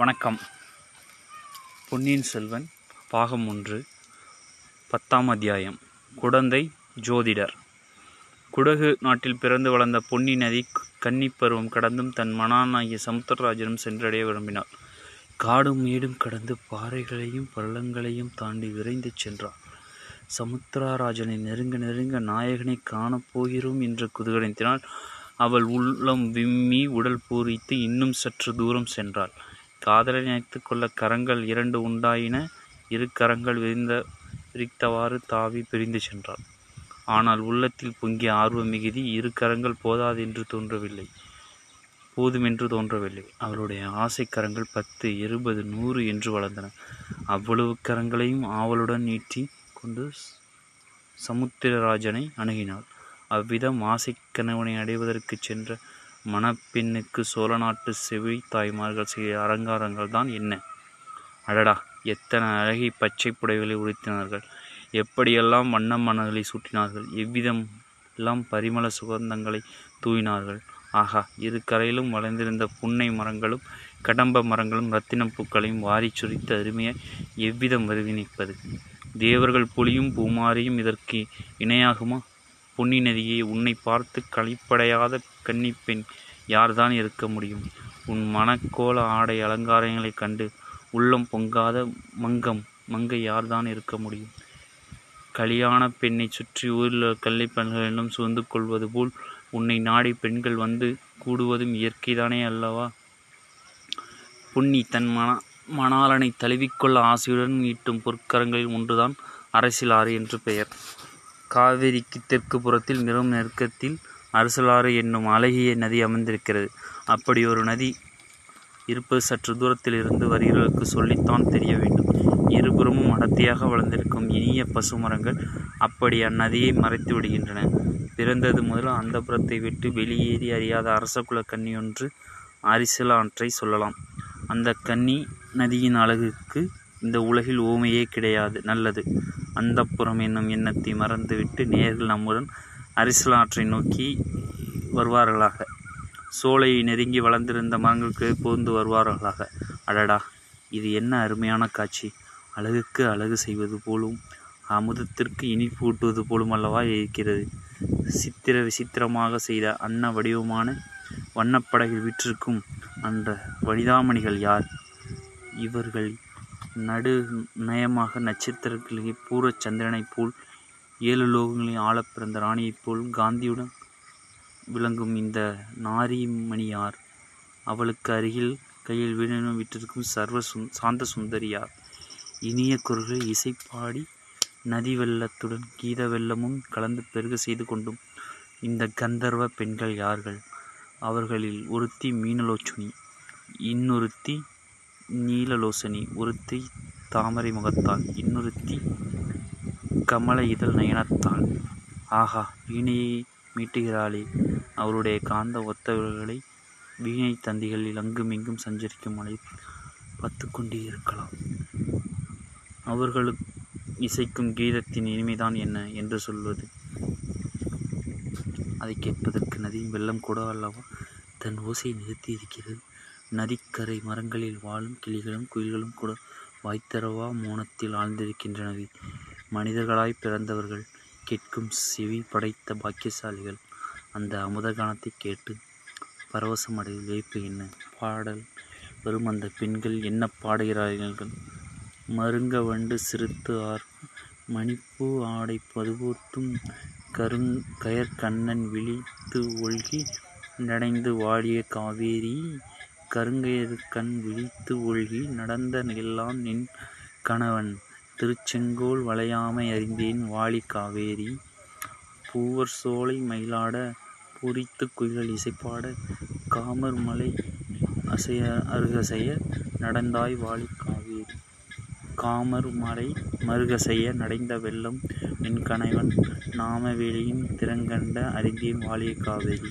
வணக்கம். பொன்னியின் செல்வன் பாகம் ஒன்று பத்தாம் அத்தியாயம். குடந்தை ஜோதிடர். குடகு நாட்டில் பிறந்து வளர்ந்த பொன்னி நதி கன்னிப்பருவம் கடந்தும் தன் மனானாகிய சமுத்திரராஜனும் சென்றடைய விரும்பினார். காடும் மேடும் கடந்து பாறைகளையும் பள்ளங்களையும் தாண்டி விரைந்து சென்றார். சமுத்திரராஜனை நெருங்க நெருங்க நாயகனை காணப்போகிறோம் என்று குதூகலத்தினால் அவள் உள்ளம் விம்மி உடல் பூரித்து இன்னும் சற்று தூரம் சென்றாள். காதலை நினைத்துக் கொள்ள கரங்கள் இரண்டு உண்டாயின. இரு கரங்கள் விரிந்த விரித்தவாறு தாவி பிரிந்து சென்றாள் ஆனால் உள்ளத்தில் பொங்கிய ஆர்வ மிகுதி இரு கரங்கள் போதாதென்று தோன்றவில்லை. போதுமென்று தோன்றவில்லை. அவளுடைய ஆசை கரங்கள் பத்து இருபது நூறு என்று வளர்ந்தன. அவ்வளவு கரங்களையும் ஆவலுடன் நீட்டி கொண்டு சமுத்திரராஜனை அணுகினாள். அவ்விதம் ஆசை கணவனை அடைவதற்கு சென்ற மணப்பெண்ணுக்கு சோழ நாட்டு செவி தாய்மார்கள் செய்த அலங்காரங்கள் தான் என்ன? அடடா எத்தனை அழகை பச்சை புடைகளை உடுத்தினார்கள். எப்படியெல்லாம் வண்ண மணல்களை சூட்டினார்கள். எவ்விதம் எல்லாம் பரிமள சுகந்தங்களை தூவினார்கள். ஆகா இரு கரையிலும் வளர்ந்திருந்த புன்னை மரங்களும் கடம்ப மரங்களும் ரத்தினம் பூக்களையும் வாரிச் சுரித்த அருமையை எவ்விதம் வருவினிப்பது தேவர்கள் புலியும் பூமாரியும் இதற்கு இணையாகுமா? பொன்னி நதியை உன்னை பார்த்து களிப்படையாத கன்னிப்பெண் யார்தான் இருக்க முடியும்? உன் மணக்கோல ஆடை அலங்காரங்களைக் கண்டு உள்ளம் பொங்காத மங்கம் மங்கை யார்தான் இருக்க முடியும்? கலியாண பெண்ணை சுற்றி ஊரில் கள்ளைப்பெண்களிடம் சூழ்ந்து கொள்வது போல் உன்னை நாடி பெண்கள் வந்து கூடுவதும் இயற்கைதானே அல்லவா? புன்னி தன் மன மணாலனை தழுவிக்கொள்ள ஆசையுடன் ஈட்டும் பொற்கரங்களில் ஒன்றுதான் அரசியலாறு என்று பெயர். காவேரிக்கு தெற்கு புறத்தில் மிகவும் நெருக்கத்தில் அரசலாறு என்னும் அழகிய நதி அமைந்திருக்கிறது. அப்படி ஒரு நதி இருப்பது சற்று தூரத்தில் இருந்து வருகிறவர்களுக்கு சொல்லித்தான் தெரிய வேண்டும். இருபுறமும் அடர்த்தியாக வளர்ந்திருக்கும் இனிய பசுமரங்கள் அப்படி அந்நதியை மறைத்து விடுகின்றன. பிறந்தது முதல் அந்த புறத்தை விட்டு வெளியேறி அறியாத அரசகுல கன்னியொன்று அரிசல ஆற்றை சொல்லலாம். அந்த கன்னி நதியின் அழகுக்கு இந்த உலகில் ஓமையே கிடையாது நல்லது. அந்த புறம் என்னும் எண்ணத்தை மறந்துவிட்டு நேர்கள் நம்முடன் அரிசலாற்றை நோக்கி வருவார்களாக. சோலையை நெருங்கி வளர்ந்திருந்த மரங்களுக்கு புகுந்து வருவார்களாக. அடடா இது என்ன அருமையான காட்சி. அழகுக்கு அழகு செய்வது போலும் அமுதத்திற்கு இனிப்பு ஊட்டுவது போலும் அல்லவா இருக்கிறது. சித்திர விசித்திரமாக செய்த அன்ன வடிவமான வண்ணப்படகில் விற்றிருக்கும் அந்த வனிதாமணிகள் யார்? இவர்கள் நடு நயமாக நட்சத்திரங்களிலே பூரச் சந்திரனைப் போல் ஏழு லோகங்களையும் ஆளப் பிறந்த ராணியைப் போல் காந்தியுடன் விளங்கும் இந்த நாரிமணியார் அவளுக்கு அருகில் கையில் வீணனும் விட்டிருக்கும் சர்வ சாந்த சுந்தரியார். இனிய குரல்கள் இசைப்பாடி நதி வெள்ளத்துடன் கீத வெள்ளமும் கலந்து பெருக செய்து கொண்டும் இந்த கந்தர்வ பெண்கள் யார்கள்? அவர்களில் ஒருத்தி மீனலோச்சுனி இன்னொருத்தி நீலலோசனி ஒருத்தி தாமரை முகத்தால் இன்னொருத்தி கமல இதழ் நயனத்தாள் ஆஹா வீணையை மீட்டுகிறாளே. அவருடைய காந்த ஒத்தவர்களை வீணை தந்திகளில் அங்குமிங்கும் சஞ்சரிக்கும் மலை பார்த்து கொண்டே இருக்கலாம். அவர்களுக்கு இசைக்கும் கீதத்தின் இனிமைதான் என்ன என்று சொல்வது? அதை கேட்பதற்கு நதியின் வெள்ளம் கூட அல்லவா? தன் ஓசையை நிறுத்தி இருக்கிறது நதிக்கரை மரங்களில் வாழும் கிளிகளும் குயில்களும் கூட வாய்த்தரவா மோனத்தில் ஆழ்ந்திருக்கின்றனவே. மனிதர்களாய் பிறந்தவர்கள் கேட்கும் செவி படைத்த பாக்கியசாலிகள். அந்த அமுதகானத்தை கேட்டு பரவசமடை வைப்பு என்ன? பாடல். வரும் அந்த பெண்கள் என்ன பாடுகிறார்கள்? மருங்க வண்டு சிறுத்து ஆர். மணிப்பூ ஆடை பதுபோர்த்தும் கருங் கயற்கண்ணன் விழித்து ஒழ்கி நடைந்து வாடிய காவேரி. கருங்கயறு கண் விழித்து ஒழ்கி நடந்த எல்லாம் நின் கணவன். திருச்செங்கோல் வளையாமை அறிந்தேன் வாழி காவேரி. பூவர் சோலை மயிலாட பூரித்து குயில்கள் இசைப்பாட காமர் மலை அசைய அருகசைய நடந்தாய் வாழி காவேரி. காமர் மலை மருகசைய நடைந்த வெள்ளம் நின் கணவன் நாமவேலியின் திறங்கண்ட அறிந்தேன் வாழிய காவேரி.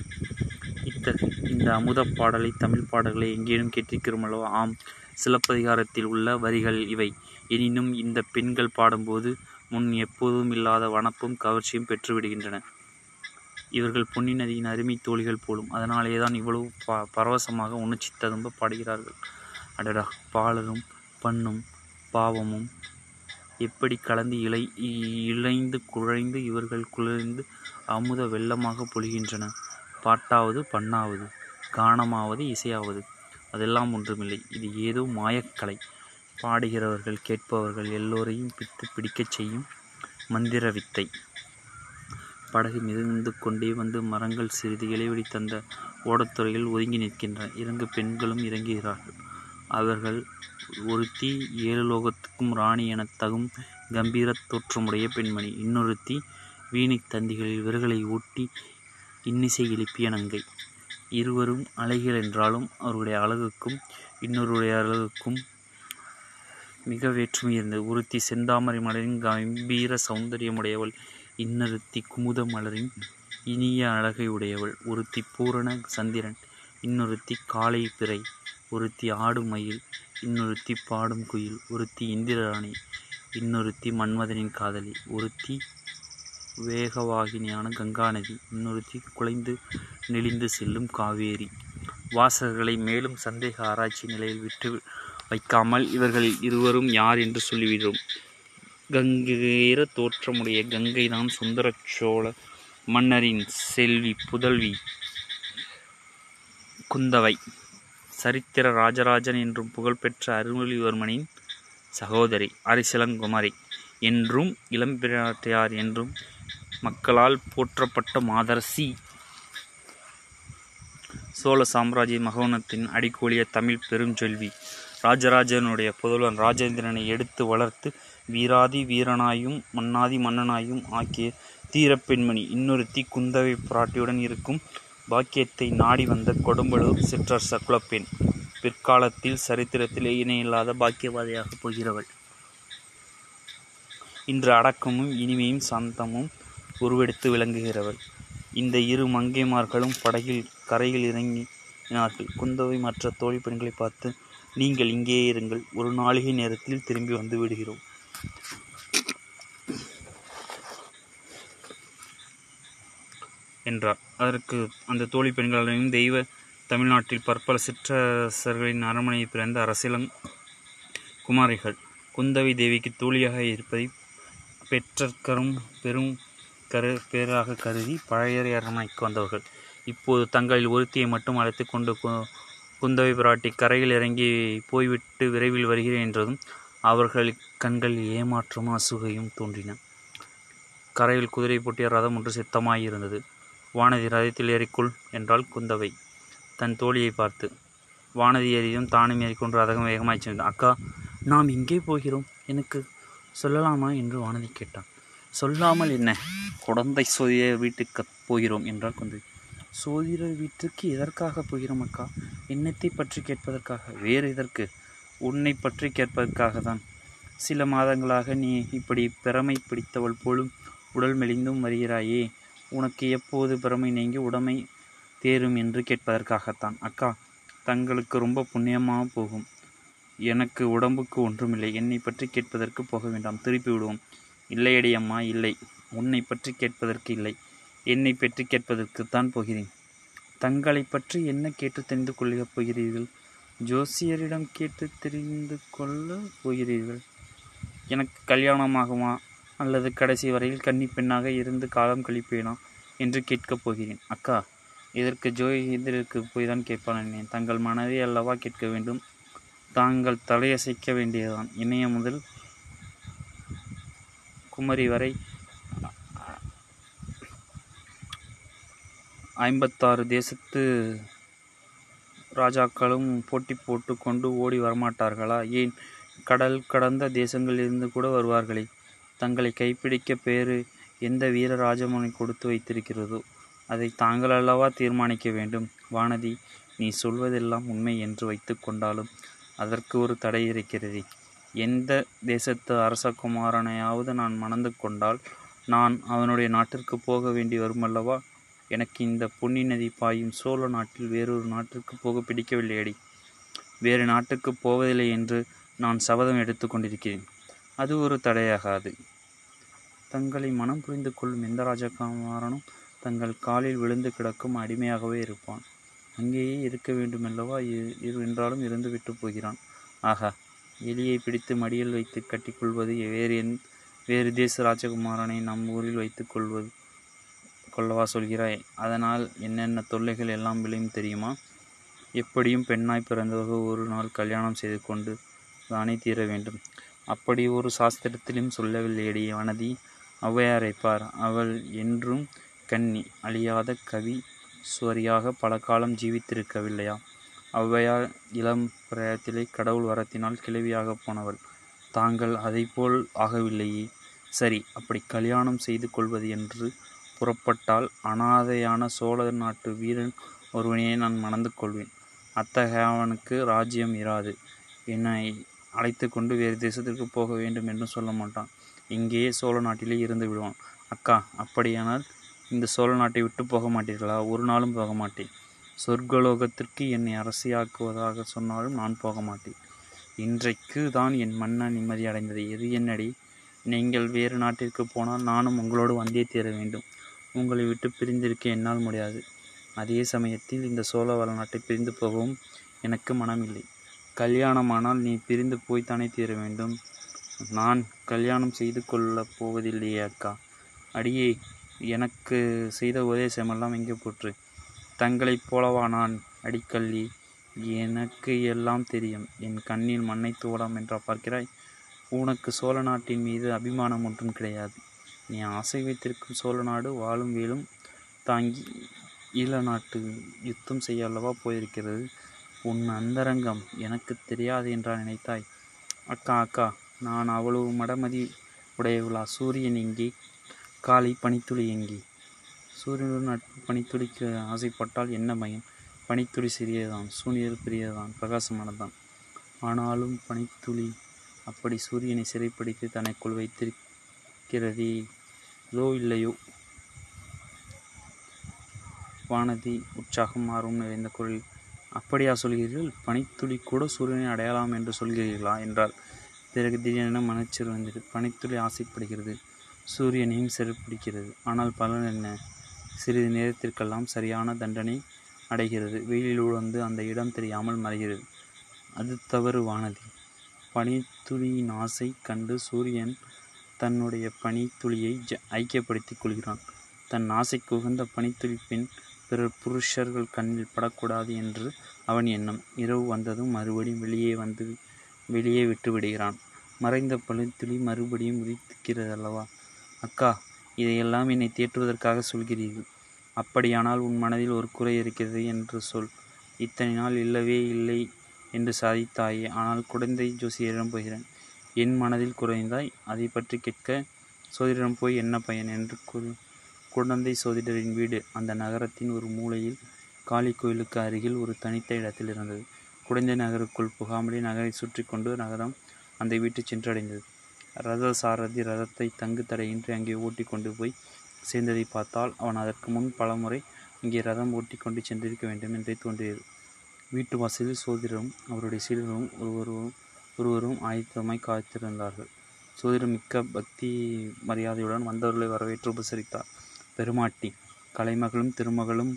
இத்தகு இந்த அமுத பாடலை தமிழ் பாடல்களை எங்கேனும் கேட்டிருக்கிறோமல்லோ ஆம் சிலப்பதிகாரத்தில் உள்ள வரிகள் இவை. எனினும் இந்த பெண்கள் பாடும்போது முன் எப்போதும் இல்லாத வனப்பும் கவர்ச்சியும் பெற்றுவிடுகின்றன. இவர்கள் பொன்னி நதியின் அருமை தோழிகள் போலும் அதனாலேதான் இவ்வளவு ப பரவசமாக உணர்ச்சி ததும்ப பாடுகிறார்கள். அடடா! பாலரும் பண்ணும் பாவமும் எப்படி கலந்து இலை இழைந்து குழைந்து இவர்கள் குளிர்ந்து அமுத வெள்ளமாக பொழிகின்றன? பாட்டாவது பண்ணாவது கானமாவது இசையாவது அதெல்லாம் ஒன்றுமில்லை. இது ஏதோ மாயக்கலை. பாடுகிறவர்கள் கேட்பவர்கள் எல்லோரையும் பித்து பிடிக்கச் செய்யும் மந்திர வித்தை. படகு மிதந்து கொண்டே வந்து மரங்கள் சிறிது இளைவெளி தந்த ஓடத்துறையில் ஒதுங்கி நிற்கின்றன. இரண்டு பெண்களும் இறங்குகிறார்கள். அவர்கள் ஒருத்தி ஏழு லோகத்துக்கும் ராணி எனத் தகும் கம்பீரத் தோற்றமுடைய பெண்மணி. இன்னொருத்தி வீணைத் தந்திகளில் விரல்களை ஊட்டி இன்னிசை எழுப்பிய நங்கை. இருவரும் அழகியல் என்றாலும் அவருடைய அழகுக்கும் இன்னொருடைய அழகுக்கும் மிக வேற்றுமை இருந்தது. ஒருத்தி செந்தாமரை மலரின் கம்பீர சௌந்தரியமுடையவள். இன்னொருத்தி குமுத மலரின் இனிய அழகை உடையவள். ஒருத்தி பூரண சந்திரன் இன்னொருத்தி காளை பிறை. ஒருத்தி ஆடு மயில் இன்னொருத்தி பாடும் குயில். ஒருத்தி இந்திரராணி இன்னொருத்தி மன்மதனின் காதலி. ஒருத்தி வேகவாகினியான கங்காநதி இன்னொருத்தி குலைந்து நெளிந்து செல்லும் காவேரி. வாசகர்களை மேலும் சந்தேக ஆராய்ச்சி நிலையில் விட்டு வைக்காமல் இவர்கள் இருவரும் யார் என்று சொல்லிவிடும் கங்கீர தோற்றமுடைய கங்கைதான் சுந்தர சோழ மன்னரின் செல்வி புதல்வி. குந்தவை சரித்திர ராஜராஜன் என்றும் புகழ்பெற்ற அருள்மொழிவர்மனின் சகோதரி அரிசலங்குமரி என்றும் இளம்பிராட்டியார் என்றும் மக்களால் போற்றப்பட்ட மாதரசி. சோழ சாம்ராஜ்ய மகோனத்தின் அடிக்கோலிய தமிழ் பெருஞ்செல்வி. ராஜராஜனுடைய புதல்வன் ராஜேந்திரனை எடுத்து வளர்த்து வீராதி வீரனாயும் மன்னாதி மன்னனாயும் ஆக்கிய தீரப்பெண்மணி. இன்னொருத்தி குந்தவை பிராட்டியுடன் இருக்கும் பாக்கியத்தை நாடி வந்த கொடும்பலூர் சிற்றரச குலப்பெண். பிற்காலத்தில் சரித்திரத்திலே இணையில்லாத பாக்கியவாதியாக போகிறவள். இன்று அடக்கமும் இனிமையும் சாந்தமும் உருவெடுத்து விளங்குகிறவள். இந்த இரு மங்கைமார்களும் படகில் கரையில் இறங்கினார்கள். குந்தவை மற்ற தோழி பெண்களை பார்த்து நீங்கள் இங்கேயே இருங்கள். ஒரு நாளிகை நேரத்தில் திரும்பி வந்து விடுகிறோம். என்றார். அதற்கு அந்த தோழி பெண்களையும் தெய்வ தமிழ்நாட்டில் பற்பல சிற்றரசர்களின் அரண்மனையில் பிறந்த அரசியலங் குமாரிகள் குந்தவை தேவிக்கு தோழியாக இருப்பதை பெற்றற்கரும் பெரும் கரு பேராக கருதி பழையறை அரண்மனைக்கு வந்தவர்கள். இப்போது தங்களில் ஒருத்தியை மட்டும் அழைத்து கொண்டு குந்தவை பிராட்டி கரையில் இறங்கி போய்விட்டு விரைவில் வருகிறேன் என்றதும் அவர்கள் கண்களில் ஏமாற்றமும் அசுகையும் தோன்றின. கரையில் குதிரை பூட்டிய ரதம் ஒன்று சித்தமாயிருந்தது. வானதி ரதத்தில் ஏறிக்கொள் என்றாள் குந்தவை. தன் தோழியை பார்த்து வானதி ஏறியும் தானும் ஏறிக்கொண்டு ரதகம் வேகமாய் சென்றது. அக்கா நாம் இங்கே போகிறோம்? எனக்கு சொல்லலாமா? என்று வானதி கேட்டான். சொல்லாமல் என்ன? குழந்தை சோதியர் வீட்டுக்கு போகிறோம் என்றால் குந்தவை. சோதிடர் வீட்டுக்கு எதற்காக போகிறோம் அக்கா? என்னத்தை பற்றி கேட்பதற்காக? வேறு எதற்கு? உன்னை பற்றி கேட்பதற்காக தான் சில மாதங்களாக நீ இப்படி பிறமை பிடித்தவள் போலும் உடல் மெலிந்தும் வருகிறாயே. உனக்கு எப்போது பிறமை நீங்கி உடமை தேரும் என்று கேட்பதற்காகத்தான். அக்கா தங்களுக்கு ரொம்ப புண்ணியமாக போகும். எனக்கு உடம்புக்கு ஒன்றுமில்லை. என்னை பற்றி கேட்பதற்கு போக வேண்டாம். திருப்பி விடுவோம். இல்லையடி அம்மா இல்லை. உன்னை பற்றி கேட்பதற்கு இல்லை. என்னை பற்றி கேட்பதற்குத்தான் போகிறேன். தங்களை பற்றி என்ன கேட்டு தெரிந்து கொள்ளப் போகிறீர்கள்? ஜோசியரிடம் கேட்டு தெரிந்து கொள்ள போகிறீர்கள். எனக்கு கல்யாணமாகுமா? அல்லது கடைசி வரையில் கன்னி பெண்ணாக இருந்து காலம் கழிப்பேனா? என்று கேட்கப் போகிறேன். அக்கா இதற்கு ஜோதிடருக்கு போய் தான் கேட்பான் தங்கள் மனதை அல்லவா கேட்க வேண்டும்? தாங்கள் தலையசைக்க வேண்டியதுதான். இணைய முதல் குமரி வரை ஐம்பத்தாறு தேசத்து ராஜாக்களும் போட்டி போட்டு கொண்டு ஓடி வரமாட்டார்களா? ஏன்? கடல் கடந்த தேசங்களிலிருந்து கூட வருவார்களே. தங்களை கைப்பிடிக்க பேறு எந்த வீர ராஜமனை கொடுத்து வைத்திருக்கிறதோ அதை தாங்கள் அல்லவா தீர்மானிக்க வேண்டும்? வானதி நீ சொல்வதெல்லாம் உண்மை என்று வைத்துக்கொண்டாலும் அதற்கு ஒரு தடை இருக்கிறது. எந்த தேசத்து அரசகுமாரனையாவது நான் மணந்து கொண்டால் நான் அவனுடைய நாட்டிற்கு போக வேண்டி வருமல்லவா? எனக்கு இந்த பொன்னி நதி பாயும் சோழ நாட்டில் வேறொரு நாட்டிற்கு போக பிடிக்கவில்லையடி. வேறு நாட்டுக்கு போவதில்லை என்று நான் சபதம் எடுத்துக்கொண்டிருக்கிறேன் அது ஒரு தடையாகாது. தங்களை மனம் புரிந்து கொள்ளும் எந்த ராஜகுமாரனும் தங்கள் காலில் விழுந்து கிடக்கும் அடிமையாகவே இருப்பான். அங்கேயே இருக்க வேண்டுமல்லவா இ- இரு என்றாலும் இருந்து விட்டு போகிறான். ஆகா எலியை பிடித்து மடியில் வைத்து கட்டிக்கொள்வது வேறு எந் வேறு தேச ராஜகுமாரனை நம் ஊரில் வைத்துக்கொள்வது கொள்ளவா சொல்கிறாய்? அதனால் என்னென்ன தொல்லைகள் எல்லாம் விளையும் தெரியுமா? எப்படியும் பெண்ணாய் பிறந்தவர்கள் ஒரு நாள் கல்யாணம் செய்து கொண்டு தானே தீர வேண்டும். அப்படி ஒரு சாஸ்திரத்திலும் சொல்லவில்லையடி வனதி. ஔவையாரை பார். அவள் என்றும் கன்னி அழியாத கவி சுவரியாக பல காலம் ஜீவித்திருக்கவில்லையா? ஔவையார் இளம் பிராயத்திலே கடவுள் வரத்தினால் கிளவியாக போனவள். தாங்கள் அதைப்போல் ஆகவில்லையே. சரி அப்படி கல்யாணம் செய்து கொள்வது என்று புறப்பட்டால் அனாதையான சோழ நாட்டு வீரன் ஒருவனையே நான் மணந்து கொள்வேன். அத்தகையவனுக்கு ராஜ்யம் இராது. என்னை அழைத்து கொண்டு வேறு தேசத்திற்கு போக வேண்டும் என்று சொல்ல மாட்டான். இங்கேயே சோழ நாட்டிலே இருந்து விடுவான். அக்கா அப்படியானால் இந்த சோழ நாட்டை விட்டு போக மாட்டீர்களா? ஒரு நாளும் போக மாட்டேன். சொர்க்கலோகத்திற்கு என்னை அரசியாக்குவதாக சொன்னாலும் நான் போக மாட்டேன். இன்றைக்கு தான் என் மன்னன் நிம்மதி அடைந்தது. எது என்னடி? நீங்கள் வேறு நாட்டிற்கு போனால் நானும் உங்களோடு வந்தே தீர வேண்டும். உங்களை விட்டு பிரிந்திருக்க என்னால் முடியாது. அதே சமயத்தில் இந்த சோழ வளநாட்டை பிரிந்து போகவும் எனக்கு மனமில்லை கல்யாணமானால் நீ பிரிந்து போய்த்தானே தீர வேண்டும். நான் கல்யாணம் செய்து கொள்ளப் போவதில்லையே அக்கா. அடியே எனக்கு செய்த உபதேசமெல்லாம் எங்கே போற்று. தங்களைப் போலவா நான் அடிக்கல்லி? எனக்கு எல்லாம் தெரியும். என் கண்ணில் மண்ணை தோடாம் என்றா பார்க்கிறாய்? உனக்கு சோழ நாட்டின் மீது அபிமானம் ஒன்றும் கிடையாது. நீ ஆசை வைத்திருக்கும் சோழ நாடு வாழும் வேலும் தாங்கி ஈழ நாட்டு யுத்தம் செய்ய அல்லவா போயிருக்கிறது? உன் அந்தரங்கம் எனக்கு தெரியாது என்றா நினைத்தாய். அக்கா அக்கா நான் அவ்வளவு மடமதி உடையவளா? சூரியன் எங்கே? காலை பனித்துளி எங்கே? சூரியனுடன் நட்பு பனித்துளிக்கு ஆசைப்பட்டால் என்ன பயம் பனித்துளி சிறியதுதான் சூரியன் பெரியதான் பிரகாசமானதான் ஆனாலும் பனித்துளி அப்படி சூரியனை சிறைப்பிடித்து தனக்குள் வைத்திருக்கிறதே இதோ இல்லையோ? வானதி உற்சாகம் ஆர்வம் நிறைந்த குரல் அப்படியா சொல்கிறீர்கள்? பனித்துளி கூட சூரியனை அடையலாம் என்று சொல்கிறீர்களா என்றால் பிறகு திடீரென மனச்சிறு வந்தது பனித்துளி ஆசைப்படுகிறது. சூரியனையும் சிறப்பிடிக்கிறது. ஆனால் பலன் என்ன? சிறிது நேரத்திற்கெல்லாம் சரியான தண்டனை அடைகிறது. வெயிலில் உழந்து அந்த இடம் தெரியாமல் மறைகிறது. அது தவறு வானதி. பனித்துளியின் ஆசை கண்டு சூரியன் தன்னுடைய பனித்துளியை ஜ ஐக்கியப்படுத்திக் கொள்கிறான். தன் ஆசைக்கு உகந்த பனித்துளி பின் பிறர் புருஷர்கள் கண்ணில் படக்கூடாது என்று அவன் எண்ணம். இரவு வந்ததும் மறுபடியும் வெளியே வந்து வெளியே விட்டு விடுகிறான். மறைந்த பனித்துளி மறுபடியும் உதிக்கிறது அல்லவா அக்கா இதையெல்லாம் என்னை தேற்றுவதற்காக சொல்கிறீர்கள். அப்படியானால் உன் மனதில் ஒரு குறை இருக்கிறது என்று சொல். இத்தனை நாள் இல்லவே இல்லை என்று சாதித்தாயே ஆனால் குழந்தை ஜோசியரிடம் போகிறேன். என் மனதில் குறைந்தாய். அதை பற்றி கேட்க சோதிடரிடம் போய் என்ன பயன்? என்று கூறு குழந்தை சோதிடரின் வீடு அந்த நகரத்தின் ஒரு மூலையில் காளி கோயிலுக்கு அருகில் ஒரு தனித்த இடத்தில் இருந்தது. குழந்தை நகருக்குள் புகாமலே நகரை சுற்றி கொண்டு நகரம் அந்த வீட்டை சென்றடைந்தது. ரத சாரதி ரதத்தை தங்கு தடையின்றி அங்கே ஓட்டி கொண்டு போய் சேர்ந்ததை பார்த்தால் அவன் அதற்கு முன் பலமுறை இங்கே ரதம் ஓட்டி கொண்டு சென்றிருக்க வேண்டும் என்றே தோன்றியது. வீட்டு வாசலில் சோதிடரும் அவருடைய சீடரும் ஒருவரும் ஒருவரும் ஆயத்தமாய் காத்திருந்தார்கள். சோதிடர் மிக்க பக்தி மரியாதையுடன் வந்தவர்களை வரவேற்று உபசரித்தார். பெருமாட்டி கலைமகளும் திருமகளும்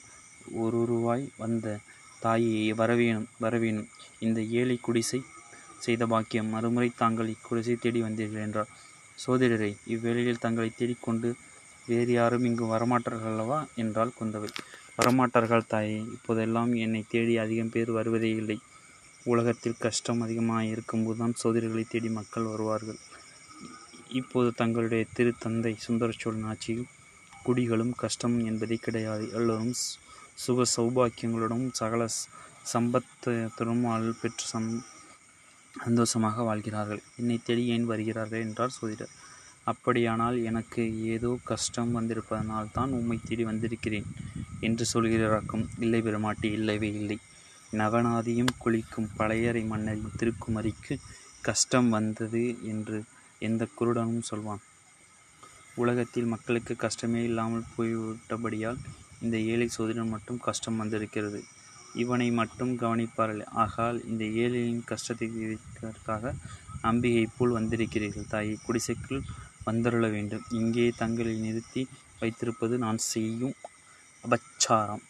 ஒருருவாய் வந்த தாயை வரவேணும் வரவேணும். இந்த ஏழை குடிசை செய்த பாக்கியம். மறுமுறை தாங்கள் இக்குடிசை தேடி வந்தீர்கள் என்றார். சோதிடரை இவ்வேளையில் தங்களை தேடிக்கொண்டு வேறு யாரும் இங்கு வரமாட்டார்கள் அல்லவா? என்றாள் குந்தவை. வரமாட்டார்கள் தாயே இப்போதெல்லாம் என்னை தேடி அதிகம் பேர் வருவதே இல்லை. உலகத்தில் கஷ்டம் அதிகமாக இருக்கும்போது தான் சோதரிகளை தேடி மக்கள் வருவார்கள். இப்போது தங்களுடைய திருத்தந்தை சுந்தர சோழன் ஆட்சியில் குடிகளும் கஷ்டம் என்பதே கிடையாது. எல்லோரும் சுக சௌபாக்கியங்களுடன் சகல ச- சம்பத்துடன் பெற்று சம் சந்தோஷமாக வாழ்கிறார்கள். என்னை தேடி ஏன் வருகிறார்கள் என்றார் சோதிடர். அப்படியானால் எனக்கு ஏதோ கஷ்டம் வந்திருப்பதனால் தான் உம்மை தேடி வந்திருக்கிறேன் என்று சொல்கிறாராக்கும் இல்லை பெருமாட்டி இல்லவே இல்லை. நவநாதியும் குளிக்கும் பழையறை மன்னரின் திருக்குமரிக்கு கஷ்டம் வந்தது என்று எந்த குருடனும் சொல்வான். உலகத்தில் மக்களுக்கு கஷ்டமே இல்லாமல் போய்விட்டபடியால் இந்த ஏழை சோதரன் மட்டும் கஷ்டம் வந்திருக்கிறது. இவனை மட்டும் கவனிப்பார்கள். ஆகால் இந்த ஏழையின் கஷ்டத்தை தீர்ப்பதற்காக அம்பிகை போல் வந்திருக்கிறீர்கள். தாயை குடிசைக்குள் வந்தருள வேண்டும். இங்கே தங்களை நிறுத்தி வைத்திருப்பது நான் செய்யும் அபச்சாரம்.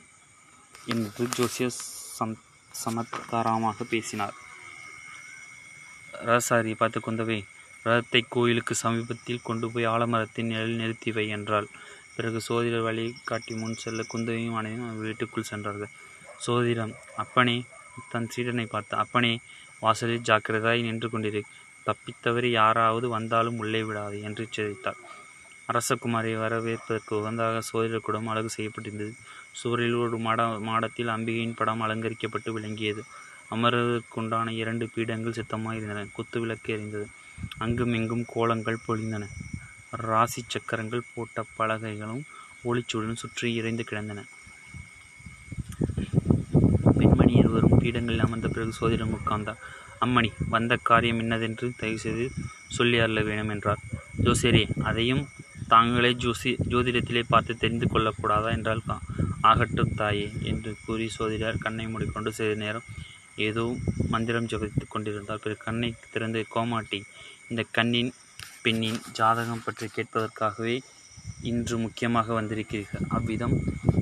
என்று ஜோசியஸ் சம் சமத்காரமாக பேசினார். ராசாரி பார்த்து குந்தவை ரதத்தை கோயிலுக்கு சமீபத்தில் கொண்டு போய் ஆலமரத்தின் நிழல் நிறுத்தி வை என்றாள். பிறகு சோதிடர் வழி காட்டி முன் செல்ல குந்தவையும் அனைவரும் வீட்டுக்குள் சென்றார்கள். சோதிடம் அப்பனே தன் சீடனை பார்த்து அப்பனே வாசலில் ஜாக்கிரதாய் நின்று கொண்டிரு. தப்பித்தவறி யாராவது வந்தாலும் உள்ளே விடாது என்று எச்சரித்தார் அரசகுமாரியை வரவேற்பதற்கு உகந்தாக சோதிடர் குடம் அழகு செய்யப்பட்டிருந்தது. சுவரில் ஒரு மாட மாடத்தில் அம்பிகையின் படம் அலங்கரிக்கப்பட்டு விளங்கியது. அமர்வதற்குண்டான இரண்டு பீடங்கள் சித்தமாக இருந்தன குத்து விளக்கு எறிந்தது அங்குமிங்கும் கோலங்கள் பொழிந்தன. ராசி சக்கரங்கள் போட்ட பலகைகளும் ஒளிச்சுடன் சுற்றி இறைந்து கிடந்தன. பெண்மணி இருவரும் பீடங்களில் அமர்ந்த பிறகு சோதிடம் உட்கார்ந்தார். அம்மணி வந்த காரியம் என்னதென்று தயவு செய்து சொல்லி அருள வேணும் என்றார் ஜோசியரே அதையும் தாங்களே ஜோசி ஜோதிடத்திலே பார்த்து தெரிந்து கொள்ளக்கூடாதா என்றால் ஆகட்டும் தாயே என்று கூறி சோதிடர் கண்ணை மூடிக்கொண்டு சிறிது நேரம் ஏதோ மந்திரம் ஜபித்துக் கொண்டிருந்தார். பிறகு கண்ணை திறந்து கோமாட்டி இந்த கண்ணின் பெண்ணின் ஜாதகம் பற்றி கேட்பதற்காகவே இன்று முக்கியமாக வந்திருக்கிறீர்கள். அவ்விதம்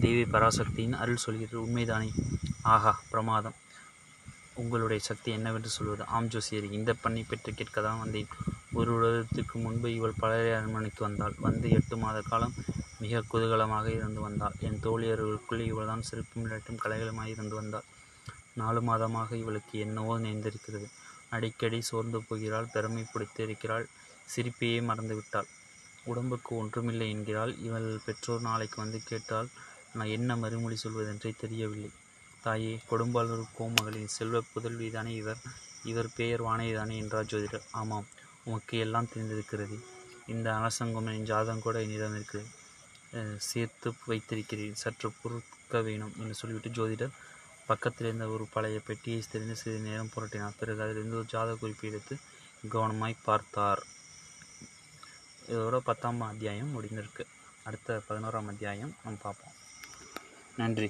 தேவி பராசக்தியின் அருள் சொல்கிறது. உண்மைதானே? ஆகா பிரமாதம். உங்களுடைய சக்தி என்னவென்று சொல்வது? ஆம் ஜோசியர் இந்த பண்ணை பெற்று தான் வந்தேன். ஒரு வருடத்துக்கு முன்பு இவள் பழைய அரண்மனைக்கு வந்தாள். வந்து எட்டு மாத காலம் மிக குதூகலமாக இருந்து வந்தாள். என் தோழியர்களுக்குள் இவள்தான் சிரிப்பும் விளையாட்டும் கலைகளுமாய் இருந்து வந்தாள். நாலு மாதமாக இவளுக்கு என்னவோ நேர்ந்திருக்கிறது. அடிக்கடி சோர்ந்து போகிறாள் பெருமை பிடித்து இருக்கிறாள் சிரிப்பையே மறந்துவிட்டாள். உடம்புக்கு ஒன்றுமில்லை என்கிறாள். இவள் பெற்றோர் நாளைக்கு வந்து கேட்டால் நான் என்ன மறுமொழி சொல்வதென்றே தெரியவில்லை. தாயே கொடும்பாளூர் கோமகளின் செல்வ புதல்விதானே இவர்? இவர் பெயர் வானைதானே என்றார் ஜோதிடர். ஆமாம் உமக்கு எல்லாம் தெரிந்திருக்கிறது. இந்த அலசங்கமின் ஜாதகம் கூட என்னிடம் இருக்கிறது சேர்த்து வைத்திருக்கிறேன். சற்று பொறுக்க வேணும் என்று சொல்லிவிட்டு ஜோதிடர் பக்கத்தில் இருந்த ஒரு பழைய பெட்டியை தெரிந்து சிறிது நேரம் புரட்டினார். பிறகு அதிலிருந்து ஒரு ஜாதக குறிப்பு எடுத்து கவனமாய் பார்த்தார். இதோட பத்தாம் அத்தியாயம் முடிந்திருக்கு. அடுத்த பதினோராம் அத்தியாயம் நம்ம பார்ப்போம். நன்றி.